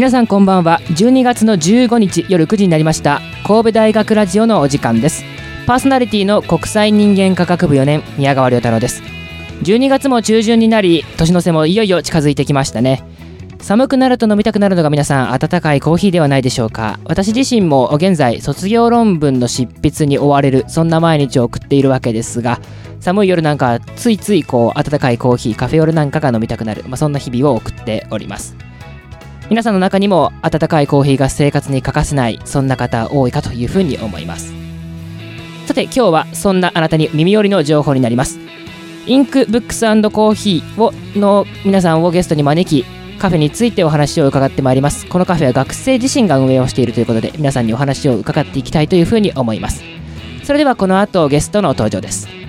皆さんこんばんは。12月の15日夜9時になりました。神戸大学ラジオのお時間です。パーソナリティの国際人間科学部4年宮川亮太郎です。12月も中旬になり年の瀬もいよいよ近づいてきましたね。寒くなると飲みたくなるのが皆さん温かいコーヒーではないでしょうか。私自身も現在卒業論文の執筆に追われるそんな毎日を送っているわけですが寒い夜なんかついついこう温かいコーヒーカフェオレなんかが飲みたくなる、まあ、そんな日々を送っております。皆さんの中にも温かいコーヒーが生活に欠かせないそんな方多いかというふうに思います。さて今日はそんなあなたに耳寄りの情報になります。インクブックスコーヒーをの皆さんをゲストに招きカフェについてお話を伺ってまいります。このカフェは学生自身が運営をしているということで皆さんにお話を伺っていきたいというふうに思います。それではこの後ゲストの登場です。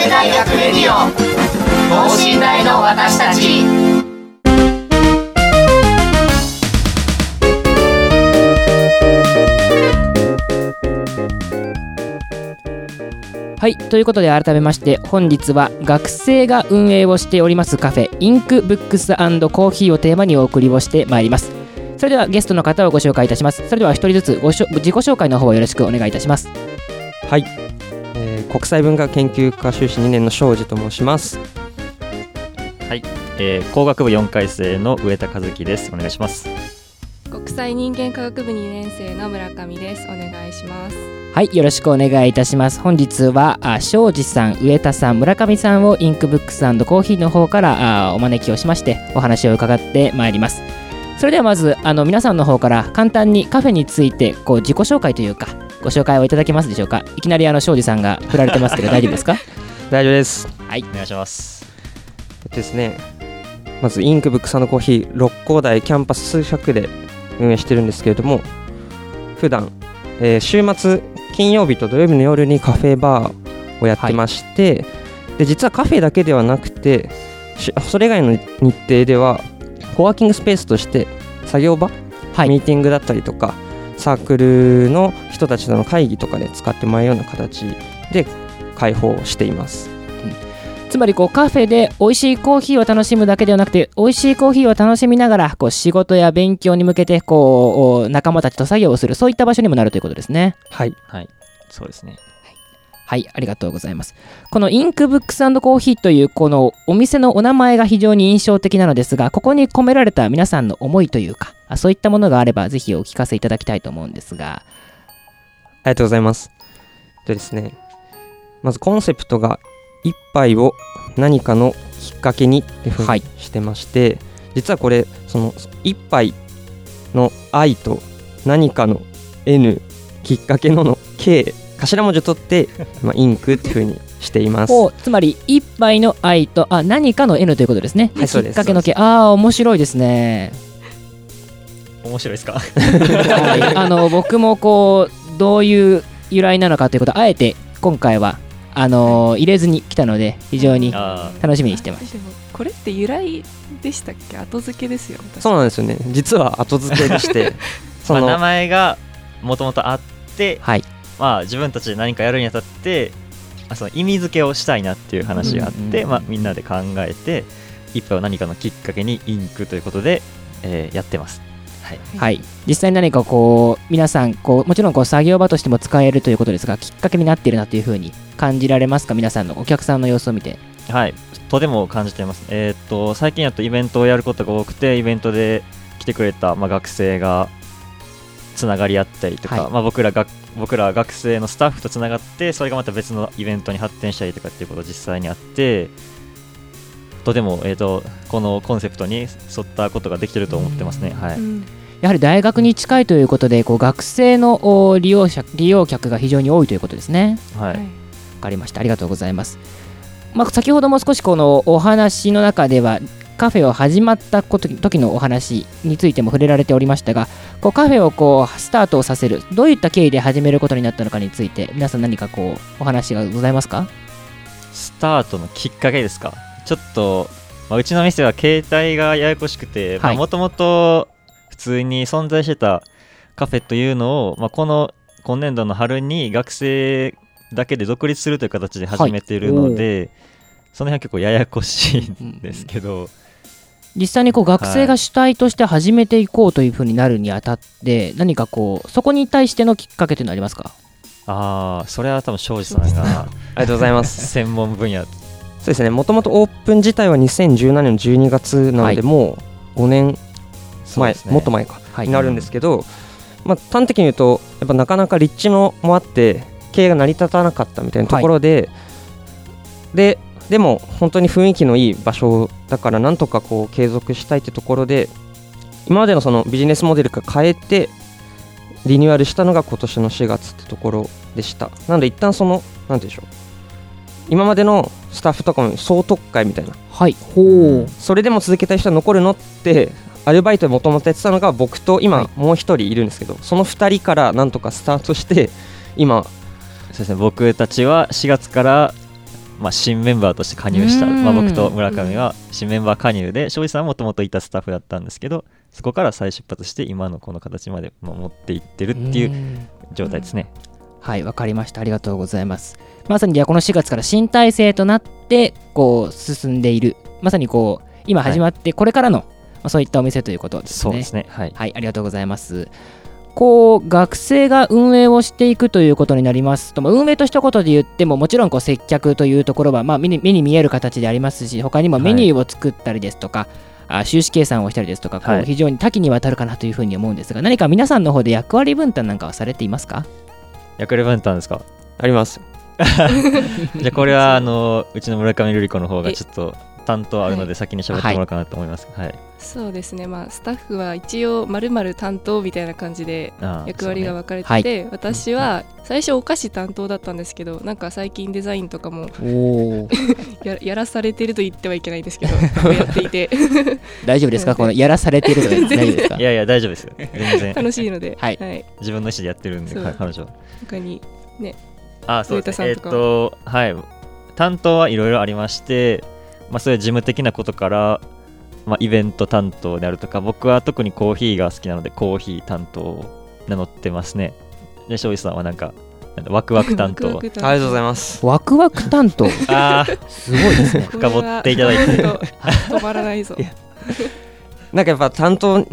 神戸大学レディオ。等身大の私たち。はいということで改めまして本日は学生が運営をしておりますカフェインクブックスコーヒーをテーマにお送りをしてまいります。それではゲストの方をご紹介いたします。それでは一人ずつごしょ自己紹介の方をよろしくお願いいたします。はい、えー国際文化研究科修士2年の庄司と申します。はい、えー工学部4回生の上田和樹です。お願いします。国際人間科学部2年生の村上です。お願いします。はいよろしくお願いいたします本日はあ庄司さん上田さん村上さんをインクブックスコーヒーの方からあお招きをしましてお話を伺ってまいりますそれではまずあの皆さんの方から簡単にカフェについてこう自己紹介というかご紹介をいただけますでしょうか？いきなりあの庄司さんが振られてますけど 大丈夫ですか？大丈夫です。はい。お願いします。えっとですね、まずインクブックスコーヒー六甲台キャンパス数百で運営してるんですけれども、普段、えー週末金曜日と土曜日の夜にカフェバーをやってまして、で実はカフェだけではなくて、しそれ以外の日程ではコワーキングスペースとして作業場、はい。ミーティングだったりとかサークルの人たちとの会議とかで使ってもらうような形で開放しています。つまりこうカフェで美味しいコーヒーを楽しむだけではなくて美味しいコーヒーを楽しみながらこう仕事や勉強に向けてこう仲間たちと作業をする。そういった場所にもなるということですね。はい、はい、そうですね。はいありがとうございます。このインクブックスコーヒーというこのお店のお名前が非常に印象的なのですがここに込められた皆さんの思いというかあそういったものがあればぜひお聞かせいただきたいと思うんですが。ありがとうございます。でですね、まずコンセプトが一杯を何かのきっかけにっていうふうはい。にしてまして、実はこれその一杯の愛と何かの N きっかけのの K 頭文字を取って、まあ、インクっていうふうにしています。つまり一杯の愛とあ何かの N ということですね、はいそうです。きっかけの K ああ面白いですね。面白いですか？はい、あの僕もこうどういう由来なのかということをあえて今回はあの入れずに来たので非常にあ楽しみにしてます。でもこれって由来でしたっけ？後付けですよ。そうなんですよね。実は後付けでして、ーまあ、その、名前がもともとあって、はい、まあ、自分たちで何かやるにあたって、あその意味付けをしたいなっていう話があって、うんまあ、みんなで考えて、一杯を何かのきっかけにインクということで、えーやってます。はい。はい、実際に何かこう皆さんこうもちろんこう作業場としても使えるということですがきっかけになっているなというふうに感じられますか？皆さんのお客さんの様子を見て。はい、とても感じています。えーっと、最近だとイベントをやることが多くて、イベントで来てくれた、まあ、学生がつながり合ったりとか、はい。まあ、僕らが僕ら学生のスタッフとつながってそれがまた別のイベントに発展したりとかっていうことが実際にあってとても、えー、とこのコンセプトに沿ったことができてると思ってますね。はい。うん。やはり大学に近いということでこう学生のお利用者利用客が非常に多いということですね。はい。はい。わかりました。ありがとうございます、まあ、先ほども少しこのお話の中ではカフェを始まったこと時のお話についても触れられておりましたがこうカフェをこうスタートをさせるどういった経緯で始めることになったのかについて皆さん何かこうお話がございますか？スタートのきっかけですか？ちょっと、まあ、うちの店は携帯がややこしくてはい。もともと普通に存在してたカフェというのを、まあ、この今年度の春に学生だけで独立するという形で始めているので、その辺は結構ややこしいんですけど、実際にこう学生が主体として始めていこうというふうになるにあたって何かこうそこに対してのきっかけというのはありますか？ああそれは多分庄司さんが ありがとうございます。専門分野。そうですね。もともとオープン自体は2017年の12月なのはいで、もう5年前、ね。もっと前か、はいになるんですけど、まあ、端的に言うとやっぱなかなか立地ももあって経営が成り立たなかったみたいなところで、ででも本当に雰囲気のいい場所だからなんとかこう継続したいってところで今までのそのビジネスモデルから変えてリニューアルしたのが今年の4月ってところでした。なので一旦そのなんて言うんでしょう。今までのスタッフとかも総特会みたいな。はい。ほう。それでも続けたい人は残るのってアルバイトでもともとやってたのが僕とはい。今もう一人いるんですけど、その2人からなんとかスタートして今。そうですね。僕たちは4月から、まあ、新メンバーとして加入した、うんまあ、僕と村上は新メンバー加入で庄司さんはもともといたスタッフだったんですけどそこから再出発して今のこの形までまあ持っていってるっていううん状態ですね。はい、わかりました。ありがとうございます。まさにじゃあこの4月から新体制となって、こう、進んでいる。まさにこう、今始まって、これからの、まあ、そういったお店ということですね。そうですねはい、はい、ありがとうございます。こう、学生が運営をしていくということになりますと、まあ、運営と一言で言っても、もちろんこう接客というところは、まあ、目に目に見える形でありますし、他にもメニューを作ったりですとか、あ収支計算をしたりですとか、こうはい非常に多岐にわたるかなというふうに思うんですが、何か皆さんの方で役割分担なんかはされていますか？役割分担ですか？あります。じゃあこれはあのうちの村上瑠璃子の方がちょっと担当あるので先に喋ってもらおうかなと思います。はい。そうですね、まあ、スタッフは一応まるまる担当みたいな感じで役割が分かれてはい。て、私は最初お菓子担当だったんですけどなんか最近デザインとかもおお ややらされてると言ってはいけないんですけど やっていて。大丈夫ですか？このやらされているとか大丈夫ですか？いやいや大丈夫ですよ。全然。楽しいので、はい。自分の意思でやってるんで彼女は。他にあそうですね。えっ上田さんとかとはい。担当はいろいろありまして、まあそういう事務的なことから。まあ、イベント担当であるとか僕は特にコーヒーが好きなのでコーヒー担当を名乗ってますね。で庄司さんはなんかワクワク担当。ありがとうございます。ワクワク担当？ああすごいですね。深掘っていただいて。て止まらないぞ。なんかやっぱ担当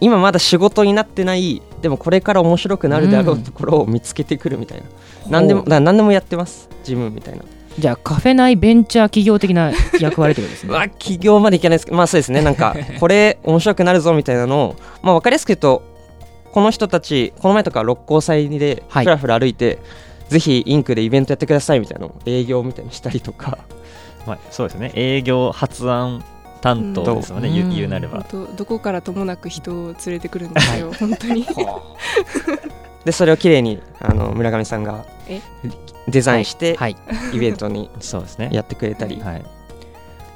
今まだ仕事になってないでもこれから面白くなるであろうところを見つけてくるみたいな、何でも何でもやってます。ジムみたいなじゃあカフェ内ベンチャー企業的な役割ということですね。うわ企業までいけないですけどまあそうですね。なんかこれ面白くなるぞみたいなのをまあ分かりやすく言うとこの人たちこの前とか六甲祭ではい。ふらふら歩いて、ぜひインクでイベントやってくださいみたいなのを営業みたいにしたりとか。まあ、そうですね。営業発案担当ですよね、言ううん言うなれば。どこからともなく人を連れてくるんですよ、本当に。でそれをきれいにあの村上さんがえ？デザインして、はい。イベントに そうですね。やってくれたり、はい。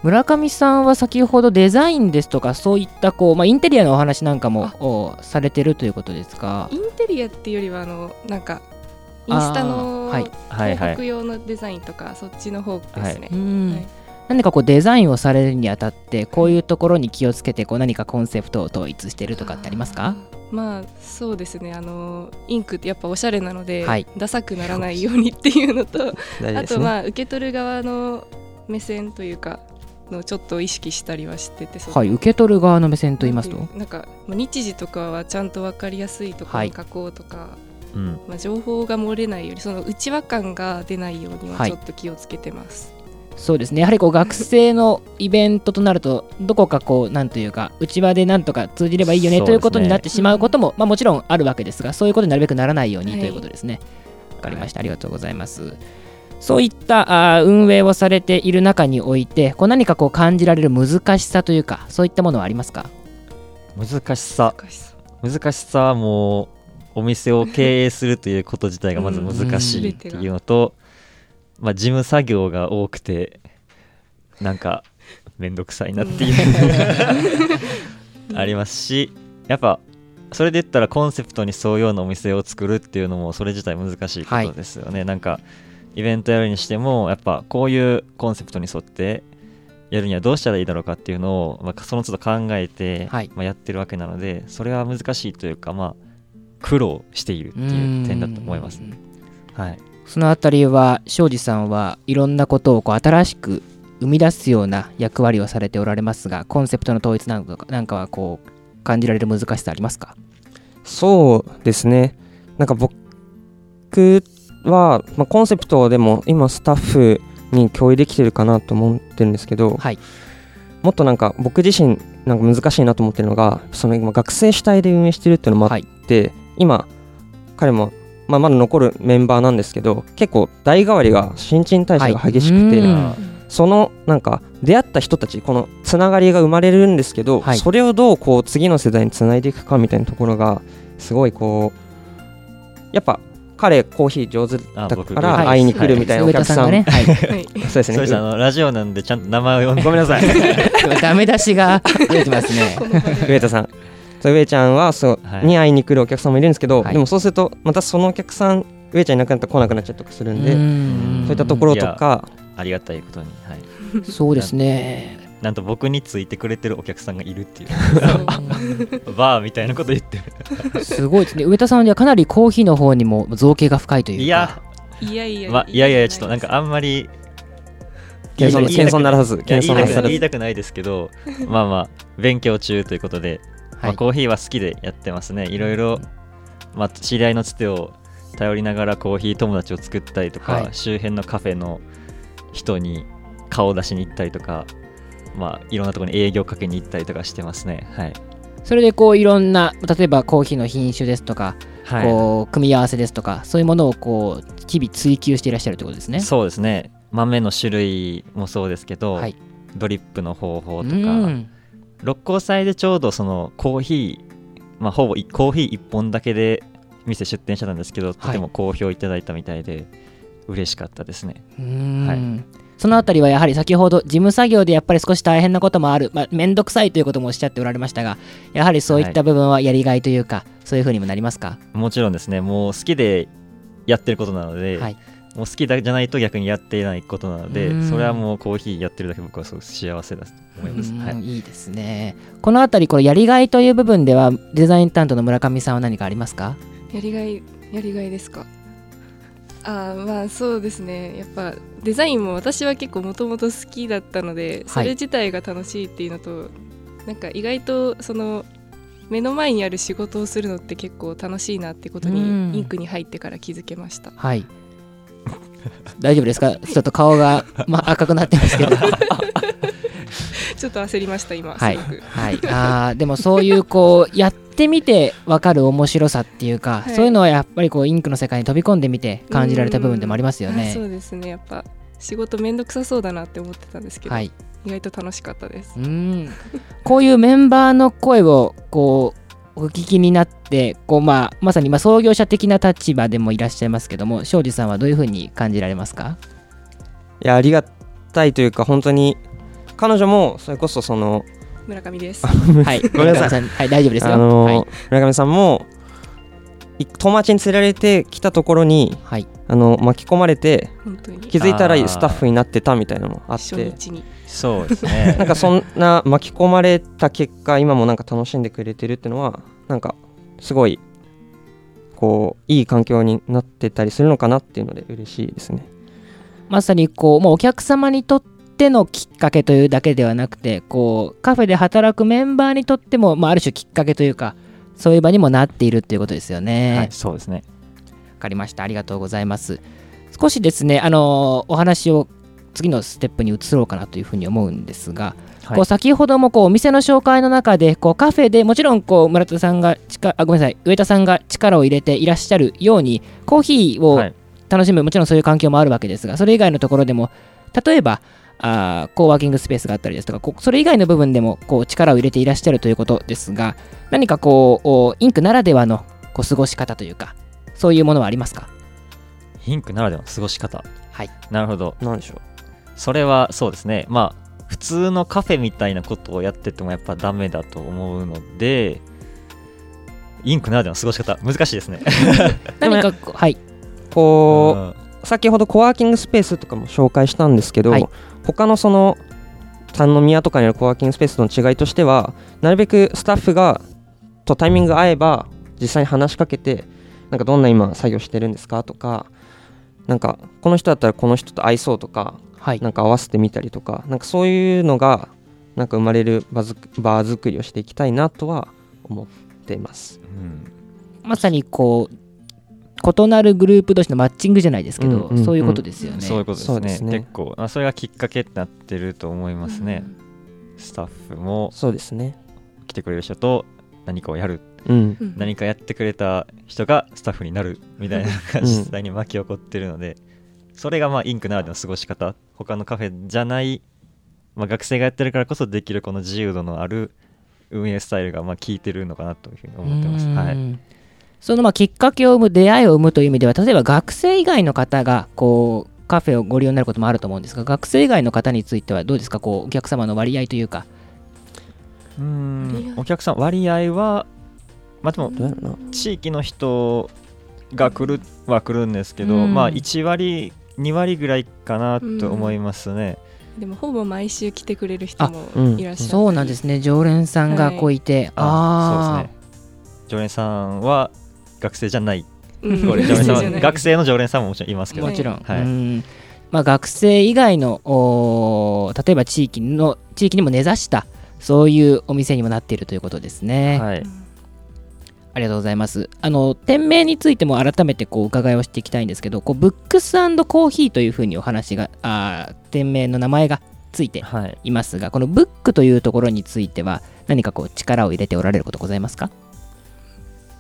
村上さんは先ほどデザインですとかそういったこう、まあ、インテリアのお話なんかもおされてるということですがインテリアっていうよりはあのなんかインスタのはい。はいはい。広告用のデザインとかそっちの方ですね、何かこうデザインをされるにあたってこういうところに気をつけてこう何かコンセプトを統一してるとかってありますか？まあそうですね。あのインクってやっぱおしゃれなので、はい。ダサくならないようにっていうのと あとまあ受け取る側の目線というかのちょっと意識したりはしててはい。受け取る側の目線と言いますと？なんかまあ日時とかはちゃんと分かりやすいところに書こうとか、うん。まあ、情報が漏れないようにその内輪感が出ないようにははい。ちょっと気をつけてます、そうですね。やはりこう学生のイベントとなるとどこかこうなんというか内輪でなんとか通じればいいよねということになってしまうことも、まあ、もちろんあるわけですがそういうことになるべくならないようにはいということですね。わ、かりました。ありがとうございます。そういったあー運営をされている中においてこう何かこう感じられる難しさというかそういったものはありますか？難しさ。難しさ。難しさはもうお店を経営するということ自体がまず難しいっていうのと、まあ、事務作業が多くてなんかめんどくさいなっていう。ありますしやっぱそれで言ったらコンセプトに沿うようなお店を作るっていうのもそれ自体難しいことですよね、なんかイベントやるにしてもやっぱこういうコンセプトに沿ってやるにはどうしたらいいだろうかっていうのを、まあ、その都度考えて、はい。まあ、やってるわけなのでそれは難しいというかまあ苦労しているっていう点だと思いますね。はい、そのあたりは庄司さんはいろんなことをこう新しく生み出すような役割をされておられますがコンセプトの統一なんかなんかはこう感じられる難しさありますか？そうですね。なんか僕は、まあ、コンセプトでも今スタッフに共有できてるかなと思ってるんですけど、はい。もっとなんか僕自身なんか難しいなと思ってるのがその今学生主体で運営してるっていうのもあって、今彼も、まあ、まだ残るメンバーなんですけど結構代替わりが新陳代謝が激しくて、はいうん。そのなんか出会った人たちこのつながりが生まれるんですけど、はい。それをどうこう次の世代につないでいくかみたいなところがすごいこうやっぱ彼コーヒー上手だからはい会いに来るみたいなお客さん,、はい、はい。そうですね。そうです。あのラジオなんでちゃんと名前を呼んでごめんなさい。ダメ出しが出てますね。上田さん上ちゃんはそう、はい。に会いに来るお客さんもいるんですけど、はい。でもそうするとまたそのお客さん上ちゃんいなくなったら来なくなっちゃったりとかするんで、うそんういったところとか。ありがたいことに、はい、そうですね。なんと僕についてくれてるお客さんがいるっていう。バーみたいなこと言ってる。すごいですね。上田さんはかなりコーヒーの方にも造形が深いというか。いや。いやいや、まあいやいやちょっとなんかあんまり謙遜ならず謙遜ならず。言いたくないですけどまあまあ勉強中ということで、まあ、はいコーヒーは好きでやってますね。いろいろ、まあ、知り合いのつてを頼りながらコーヒー友達を作ったりとか、はい。周辺のカフェの人に顔出しに行ったりとかまあいろんなところに営業かけに行ったりとかしてますね。はい、それでこういろんな例えばコーヒーの品種ですとか、はい、こう組み合わせですとかそういうものをこう日々追求していらっしゃるということですね。そうですね。豆の種類もそうですけど、はい。ドリップの方法とか、うん六甲祭でちょうどそのコーヒー、まあ、ほぼいコーヒー1本だけで店出店してたんですけど、とても好評いただいたみたいで嬉しかったですね。うん。はい。そのあたりはやはり先ほど事務作業でやっぱり少し大変なこともある、まあ、めんどくさいということもおっしゃっておられましたがやはりそういった部分はやりがいというか、そういうふうにもなりますか？もちろんですね。もう好きでやってることなので、はいもう好きだじゃないと逆にやっていないことなのでうん。それはもうコーヒーやってるだけ僕はすごく幸せだと思います、うん。はい、いいですね。このあたりこのやりがいという部分ではデザイン担当の村上さんは何かありますか？やりがいやりがいですか？あーまあそうですね。やっぱデザインも私は結構もともと好きだったのでそれ自体が楽しいっていうのと、なんか意外とその目の前にある仕事をするのって結構楽しいなってことにうん。インクに入ってから気づけました。はい 大丈夫ですか？ちょっと顔が、まあ、赤くなってますけど。ちょっと焦りました今、はい。はい、あーでもそういうこうやってみて分かる面白さっていうか、はい。そういうのはやっぱりこうインクの世界に飛び込んでみて感じられた部分でもありますよね。あそうですね。やっぱ仕事めんどくさそうだなって思ってたんですけど、はい、意外と楽しかったです。うん。こういうメンバーの声をこうお聞きになってこう、まあ、まさにまあ創業者的な立場でもいらっしゃいますけども庄司さんはどういうふうに感じられますか？いやありがたいというか本当に彼女もそれこそその村上です。はいごめん。なさい村上ん。はい大丈夫ですよ。あのはい。村上さんもい友達に連れられて来たところにはい。あの巻き込まれて気づいたらスタッフになってたみたいなのもあっ初て日にそうですね なんかそんな巻き込まれた結果今もなんか楽しんでくれてるっていうのはなんかすごいこういい環境になってたりするのかなっていうので嬉しいですね。まさにこうもうお客様にとってのきっかけというだけではなくてこうカフェで働くメンバーにとっても、まあ、ある種きっかけというかそういう場にもなっているっていうことですよね。はい、そうですねわかりました。ありがとうございます。少しですね、あのーお話を次のステップに移ろうかなというふうに思うんですが、はい。こう先ほどもこうお店の紹介の中でこうカフェでもちろんこう村田さんが力あごめんなさい。上田さんが力を入れていらっしゃるようにコーヒーをはい。楽しむもちろんそういう環境もあるわけですがそれ以外のところでも例えばあーコーワーキングスペースがあったりですとかこうそれ以外の部分でもこう力を入れていらっしゃるということですが何かこうおインクならではのこう過ごし方というかそういうものはありますか？インクならではの過ごし方。はい。なるほど。なんでしょそれはそうですね。まあ普通のカフェみたいなことをやっててもやっぱダメだと思うのでインクならではの過ごし方難しいですね。何かこうはい、うこう先ほどコワーキングスペースとかも紹介したんですけど、はい。他のその三宮とかにあるコワーキングスペースとの違いとしてはなるべくスタッフがとタイミング合えば実際に話しかけてなんかどんな今作業してるんですかとかなんかこの人だったらこの人と合いそうとかはい。なんか合わせてみたりとかなんかそういうのがなんか生まれる場づく場作りをしていきたいなとは思っています。うん。まさにこう異なるグループ同士のマッチングじゃないですけど、うんうんうん。そういうことですよね。そういうことですね。すね。結構。あそれがきっかけってなってると思いますね、スタッフもそうですね。来てくれる人と何かをやる。うん。うん。何かやってくれた人がスタッフになるみたいなのがうん実際に巻き起こってるので、それがまあインクならでの過ごし方。他のカフェじゃない、まあ、学生がやってるからこそできるこの自由度のある運営スタイルがまあ効いてるのかなというふうに思ってます。うん。はい、そのまあきっかけを生む出会いを生むという意味では例えば学生以外の方がこうカフェをご利用になることもあると思うんですが学生以外の方についてはどうですか？こうお客様の割合というか。うん。お客さん割合はまあでも。地域の人が来るは来るんですけど、うん。まあ1割2割ぐらいかなと思いますね。でもほぼ毎週来てくれる人もうん。いらっしゃったり。そうなんですね。常連さんがこういて、ああそうですね。常連さんは学生じゃない。学生の常連さんももちろんいますけど。もちろん、はい。うん。まあ、学生以外の例えば地域の地域にも根ざしたそういうお店にもなっているということですね、はいありがとうございます。あの店名についても改めてこう伺いをしていきたいんですけどこうブックスコーヒーというふうにお話があー店名の名前がついてはい。いますがこのブックというところについては何かこう力を入れておられることございますか？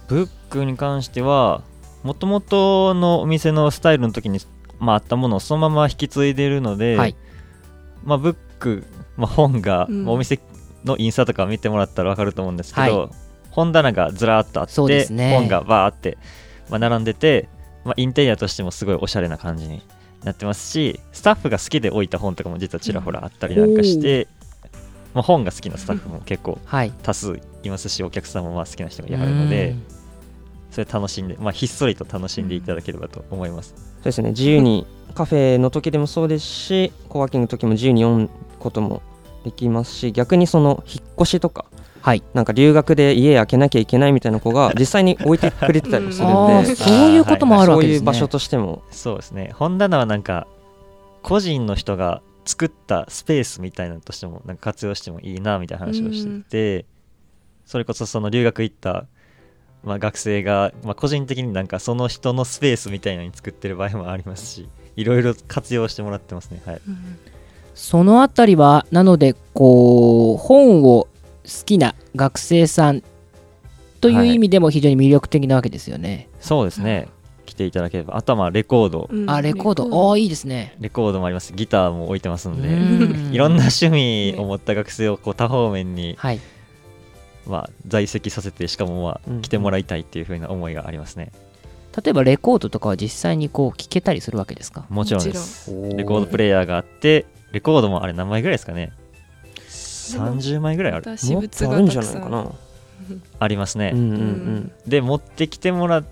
ブックに関してはもともとのお店のスタイルの時に、まあ、あったものをそのまま引き継いでるので、はい。まあ、ブック、まあ、本が、うん。まあお店のインスタとか見てもらったら分かると思うんですけど、はい本棚がずらーっとあって、ね本がバーって、まあ、並んでて、まあ、インテリアとしてもすごいおしゃれな感じになってますしスタッフが好きで置いた本とかも実はちらほらあったりなんかして、まあ、本が好きなスタッフも結構はい多数いますしお客さんもまあ好きな人がいはるので。うんそれ楽しんで、まあ、ひっそりと楽しんでいただければと思います。そうですね。自由にカフェの時でもそうですし、コワーキングの時も自由に読むこともできますし、逆にその引っ越しとか、はい。なんか留学で家開けなきゃいけないみたいな子が実際に置いてくれてたりするんで、そういうこともあるわけですね。そういう場所としても、そうですね。本棚はなんか、個人の人が作ったスペースみたいなのとしても、なんか活用してもいいなみたいな話をしてて、それこそその留学行った、まあ、学生が、まあ、個人的になんかその人のスペースみたいなのに作ってる場合もありますし、いろいろ活用してもらってますね。はい。うん。そのあたりはなのでこう本を好きな学生さんという意味でも非常に魅力的なわけですよね、そうですね。来ていただければ。あとはまあレコード、うん。あレコード。おおいいですね。レコードもあります。ギターも置いてますので、うん。いろんな趣味を持った学生をこう多方面にはい。まあ、在籍させてしかもまうんあ来てもらいたいっていう風な思いがありますね、例えばレコードとかは実際にこう聴けたりするわけですか？もちろんです。レコードプレイヤーがあってレコードもあれ何枚ぐらいですかね30枚ぐらいある。もっとあるんじゃないかん。な。ありますね、うんうんうん。で持ってきてもらっ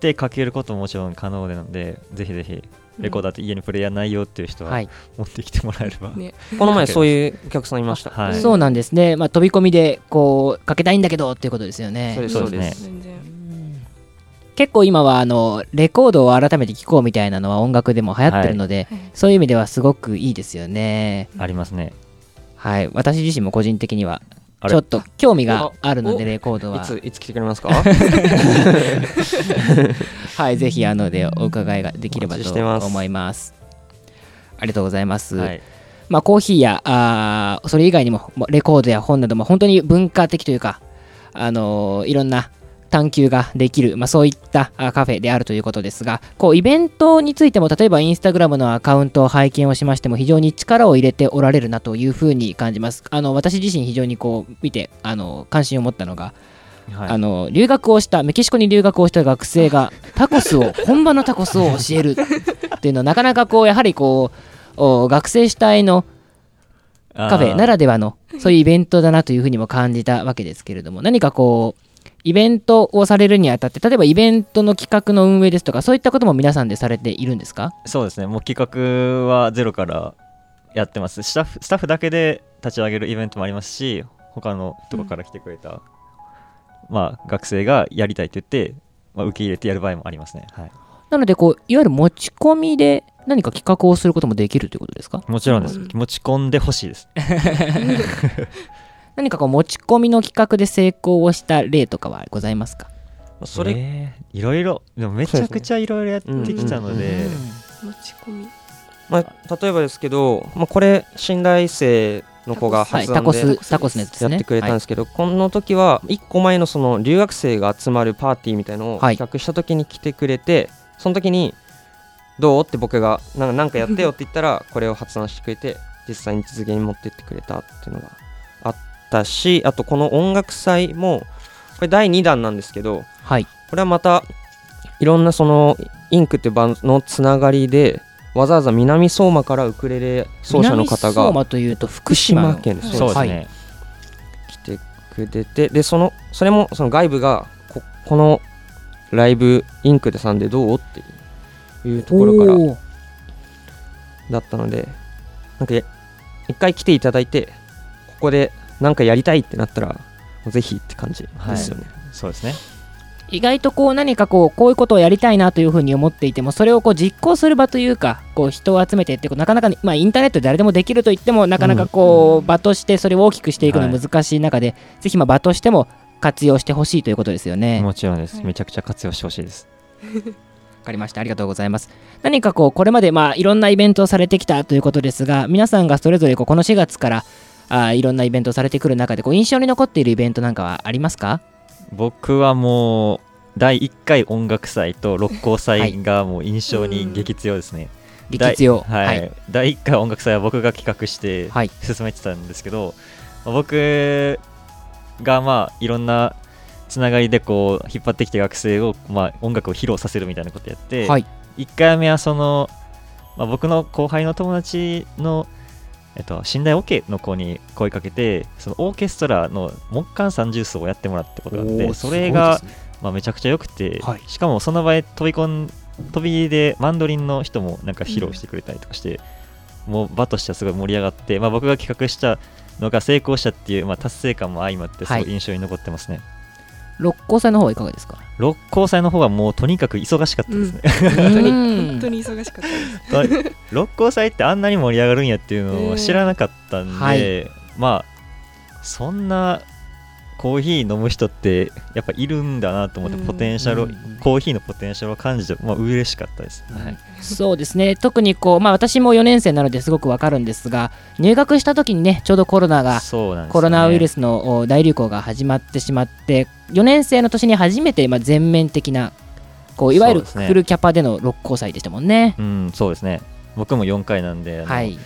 てかけることももちろん可能なのでぜひぜひレコーダーって家にプレイヤーないよっていう人ははい。持ってきてもらえれば、ね。この前そういうお客さんいました。はい。そうなんですね、まあ、飛び込みでこうかけたいんだけどっていうことですよね。そうですね。全然。結構今はあのレコードを改めて聴こうみたいなのは音楽でも流行ってるので、はい。そういう意味ではすごくいいですよね。ありますねはい。私自身も個人的にはちょっと興味があるのでおレコードは。いついつ来てくれますか？はいぜひあのでお伺いができればと思います。あありがとうございます、はい。まあ、コーヒーやあーそれ以外にもまあレコードや本なども本当に文化的というか、あのーいろんな探求ができる、まあ、そういったあカフェであるということですがこうイベントについても例えばインスタグラムのアカウントを拝見をしましても非常に力を入れておられるなというふうに感じます。あの私自身非常にこう見てあの関心を持ったのが、はい。あの留学をしたメキシコに留学をした学生が タコスを本場のタコスを教えるっていうのはなかなかこうやはりこうお学生主体のカフェならではのそういうイベントだなというふうにも感じたわけですけれども何かこうイベントをされるにあたって例えばイベントの企画の運営ですとかそういったことも皆さんでされているんですか？そうですね。もう企画はゼロからやってます。スタッフスタッフだけで立ち上げるイベントもありますし他のとこから来てくれた、まあ、学生がやりたいって言って、まあ、受け入れてやる場合もありますね、はい、なのでこういわゆる持ち込みで何か企画をすることもできるということですか？もちろんです、うん持ち込んでほしいです何かこう持ち込みの企画で成功をした例とかはございますか？それ、えーいろいろでもめちゃくちゃいろいろやってきたので。持ち込み。まあ、例えばですけど、まあ、これ信頼生の子がはい発案タコスでタコスのやつですね。やってくれたんですけど、この時は1個前のその留学生が集まるパーティーみたいのをはい。企画した時に来てくれて、その時にどう？って僕がなんかなんかやってよって言ったらこれを発案してくれて実際に実現に持ってってくれたっていうのがあったしあとこの音楽祭もこれ第2弾なんですけどはい。これはまたいろんなそのインクっていうバンドのつながりでわざわざ南相馬からウクレレ奏者の方南相が馬というと福島県ですそうですね、はい。来てくれてでそのそれもその外部がここのライブインクでさんでどうっていうところからだったのでなんかや一回来ていただいてここでなんかやりたいってなったらぜひって感じですよね、そうですね。意外とこう何かこうこういうことをやりたいなというふうに思っていてもそれをこう実行する場というかこう人を集めてってこうなかなか、まあ、インターネットで誰でもできると言ってもなかなかこう、場としてそれを大きくしていくのは難しい中で、ぜひまあ場としても活用してほしいということですよね。もちろんです、はい。めちゃくちゃ活用してほしいです。わかりました。ありがとうございます。何かこうこれまでまあいろんなイベントをされてきたということですが皆さんがそれぞれこうこの4月からあーいろんなイベントをされてくる中でこう印象に残っているイベントなんかはありますか？僕はもう第1回音楽祭と六甲祭がもう印象に激強ですね、力強。はい、はい。第1回音楽祭は僕が企画してはい。進めてたんですけど、まあ僕がまあいろんなつながりでこう引っ張ってきた学生を、まあ、音楽を披露させるみたいなことやって、はい。1回目はその、まあ、僕の後輩の友達の、えっと、寝台オケの子に声かけてそのオーケストラの木管三重奏をやってもらったことがあってそれが、まあ、めちゃくちゃ良くて、はい。しかもその場合飛び込ん飛びでマンドリンの人もなんか披露してくれたりとかして、もう場としてはすごい盛り上がって、まあ、僕が企画したのが成功したっていう、まあ、達成感も相まってすごい。印象に残ってますね、六甲祭の方はいかがですか？六甲祭の方はもうとにかく忙しかったですね、本当にうん。本当に忙しかったです 六甲祭ってあんなに盛り上がるんやっていうのを知らなかったんで、はい。まあそんなコーヒー飲む人ってやっぱいるんだなと思ってうん。ポテンシャルを、うん。コーヒーのポテンシャルを感じて、まあ、嬉しかったです、はい。そうですね。特にこう、まあ、私も4年生なのですごくわかるんですが入学した時にねちょうどコロナがね。コロナウイルスのお大流行が始まってしまって4年生の年に初めてまあ全面的なこういわゆるフルキャパでの六甲祭でしたもんね。うんそうですね。僕も4回なんで、はい、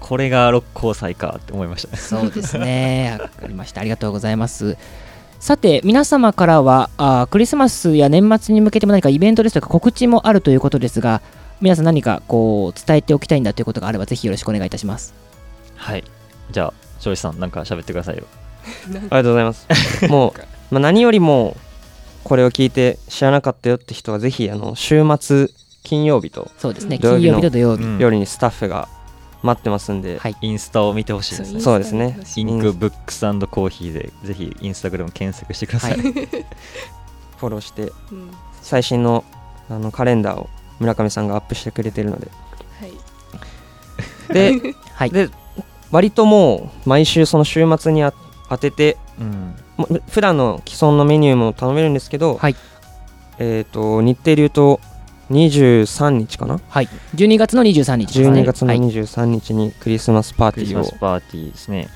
これが六甲祭かって思いましたそうですね。わかりました。ありがとうございます。さて、皆様からはあークリスマスや年末に向けても何かイベントですとか告知もあるということですが、皆さん何かこう伝えておきたいんだということがあれば、ぜひよろしくお願いいたします。はいじゃあ庄司さんなんか喋ってくださいよ ありがとうございますもう、まあ、何よりもこれを聞いて知らなかったよって人はぜひあの週末金曜日とそうですね。金曜日と土曜日。うん夜にスタッフが待ってますんで、はい。インスタを見てほしいですね。そうですね。インクブックスコーヒーでぜひインスタグラム検索してください、はい。フォローしてうん。最新のあのカレンダーを村上さんがアップしてくれてるので。はい。で はい。で割ともう毎週その週末にあ当ててうん。普段の既存のメニューも頼めるんですけど、はい。えっ、と日程で言うと23日かな？はい。12月の23日ですね。12月のはい。23日にクリスマスパークリスティーを、マスパーティーですね。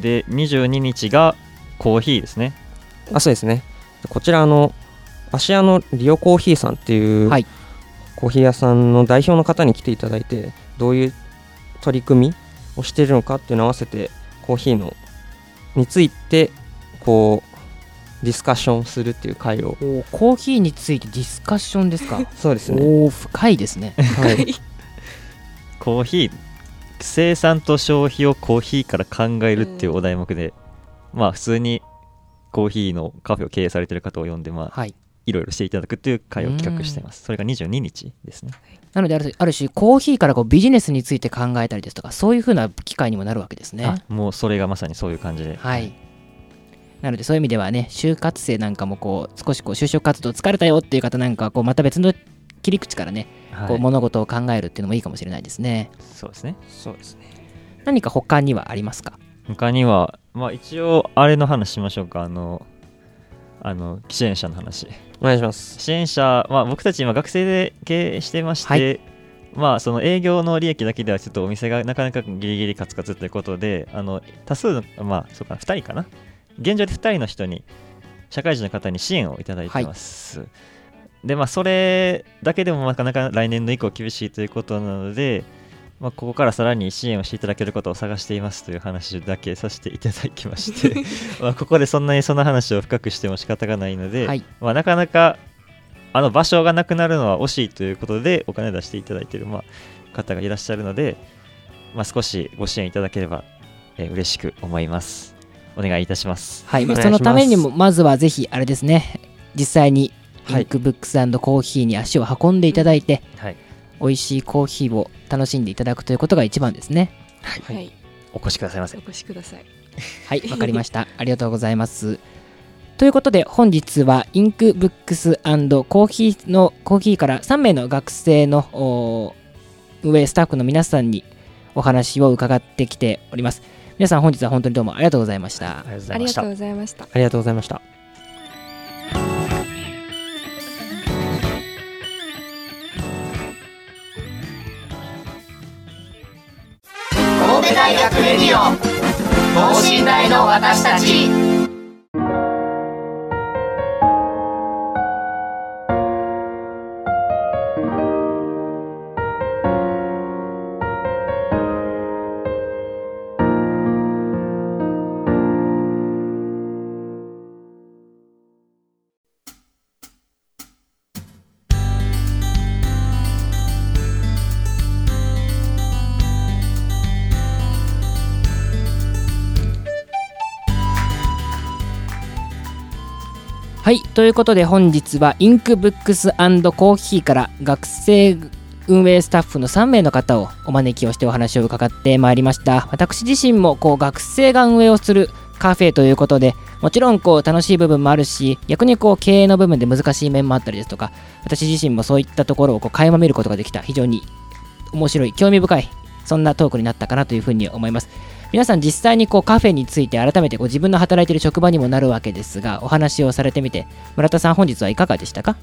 で22日がコーヒーですね。あそうですね。こちらあの芦屋のリオコーヒーさんっていう、はい。コーヒー屋さんの代表の方に来ていただいてどういう取り組みをしているのかっていうのを合わせてコーヒーのについてこうディスカッションするっていう会を。コーヒーについてディスカッションですか？そうですね。おお深いですね。はい。コーヒー生産と消費をコーヒーから考えるっていうお題目で、まあ普通にコーヒーのカフェを経営されてる方を呼んでまあはい。いろいろしていただくっていう会を企画しています。それが22日ですね。なのであるある種コーヒーからこうビジネスについて考えたりですとかそういうふうな機会にもなるわけですね。あもうそれがまさにそういう感じで。はいなのでそういう意味ではね就活生なんかもこう少しこう就職活動疲れたよっていう方なんかはこうまた別の切り口からね、はい。こう物事を考えるっていうのもいいかもしれないですね。そうですね。そうですね。何か他にはありますか？他にはまあ一応あれの話しましょうか。あのあの支援者の話。お願いします。支援者、まあ、僕たち今学生で経営してまして、はい。まあその営業の利益だけではちょっとお店がなかなかギリギリカツカツということであの多数のまあそうかな2人かな現状で2人の人に社会人の方に支援をいただいてます、でまあそれだけでもなかなか来年度以降厳しいということなのでまあ、ここからさらに支援をしていただけることを探していますという話だけさせていただきまして まあここでそんなにその話を深くしても仕方がないので、はい。まあ、なかなかあの場所がなくなるのは惜しいということでお金出していただいている、まあ、方がいらっしゃるので、まあ、少しご支援いただければ、えー嬉しく思いますお願いいたします。はい、そのためにもまずはぜひあれですね。実際にイはい。ンクブックスコーヒーに足を運んでいただいて、はい。美味しいコーヒーを楽しんでいただくということが一番ですね。はい、お越しくださいませ。お越しください。はいわかりました。ありがとうございます。ということで本日はインクブックスコーヒーのコーヒーから3名の学生のお運営スタッフの皆さんにお話を伺ってきております皆さん本日は本当にどうもありがとうございました。ありがとうございました。ありがとうございました。ありがとうございました。神戸大学レディオ等身大の私たちはいということで本日はインクブックスコーヒーから学生運営スタッフの3名の方をお招きをしてお話を伺ってまいりました。私自身もこう学生が運営をするカフェということでもちろんこう楽しい部分もあるし逆にこう経営の部分で難しい面もあったりですとか私自身もそういったところをこう垣間見ることができた。非常に面白い興味深いそんなトークになったかなというふうに思います。皆さん実際にこうカフェについて改めてこう自分の働いている職場にもなるわけですがお話をされてみて村田さん本日はいかがでしたか？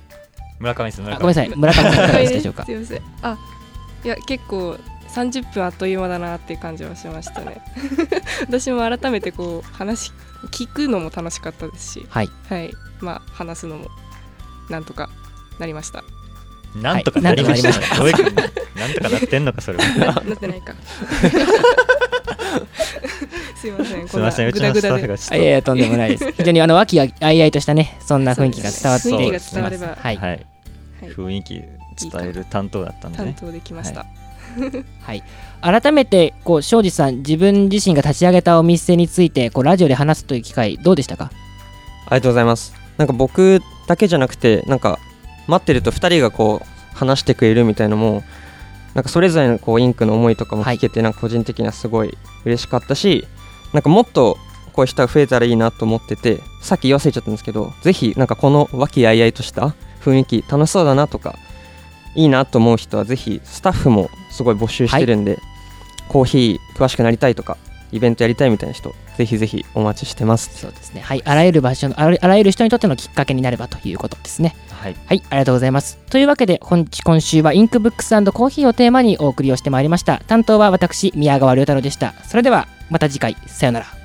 村上です村上あごめんなさい村上さんいかがでしたでしょうかすいません。あいや結構30分あっという間だなっていう感じはしましたね。私も改めてこう話聞くのも楽しかったですし。はい。はい。まあ話すのもなんとかなりました。なんとかなりました,、はいなんと？かなんとかなってんのかそれは。ななってないか すいませんすみませんうちのスタッフがちょっいやいやとんでもないです。非常にあの和気あいあいとしたねそんな雰囲気が伝わってきますはい。とはい、はい。雰囲気伝える担当だったんで。ね担当できました、はい、改めてこう庄司さん自分自身が立ち上げたお店についてこうラジオで話すという機会どうでしたか？ありがとうございます。なんか僕だけじゃなくてなんか待ってると2人がこう話してくれるみたいのもなんかそれぞれのこうインクの思いとかも聞けて、なんか個人的にはすごい嬉しかったしなんかもっとこういう人が増えたらいいなと思っててさっき言わせちゃったんですけどぜひなんかこの和気あいあいとした雰囲気楽しそうだなとかいいなと思う人はぜひスタッフもすごい募集してるんで、コーヒー詳しくなりたいとかイベントやりたいみたいな人ぜひぜひお待ちしてます。そうですね。はい。あらゆる場所のあらあらゆる人にとってのきっかけになればということですね。はい。はい。ありがとうございます。というわけで本日今週はインクブックスコーヒーをテーマにお送りをしてまいりました。担当は私宮川亮太郎でした。それではまた次回。さようなら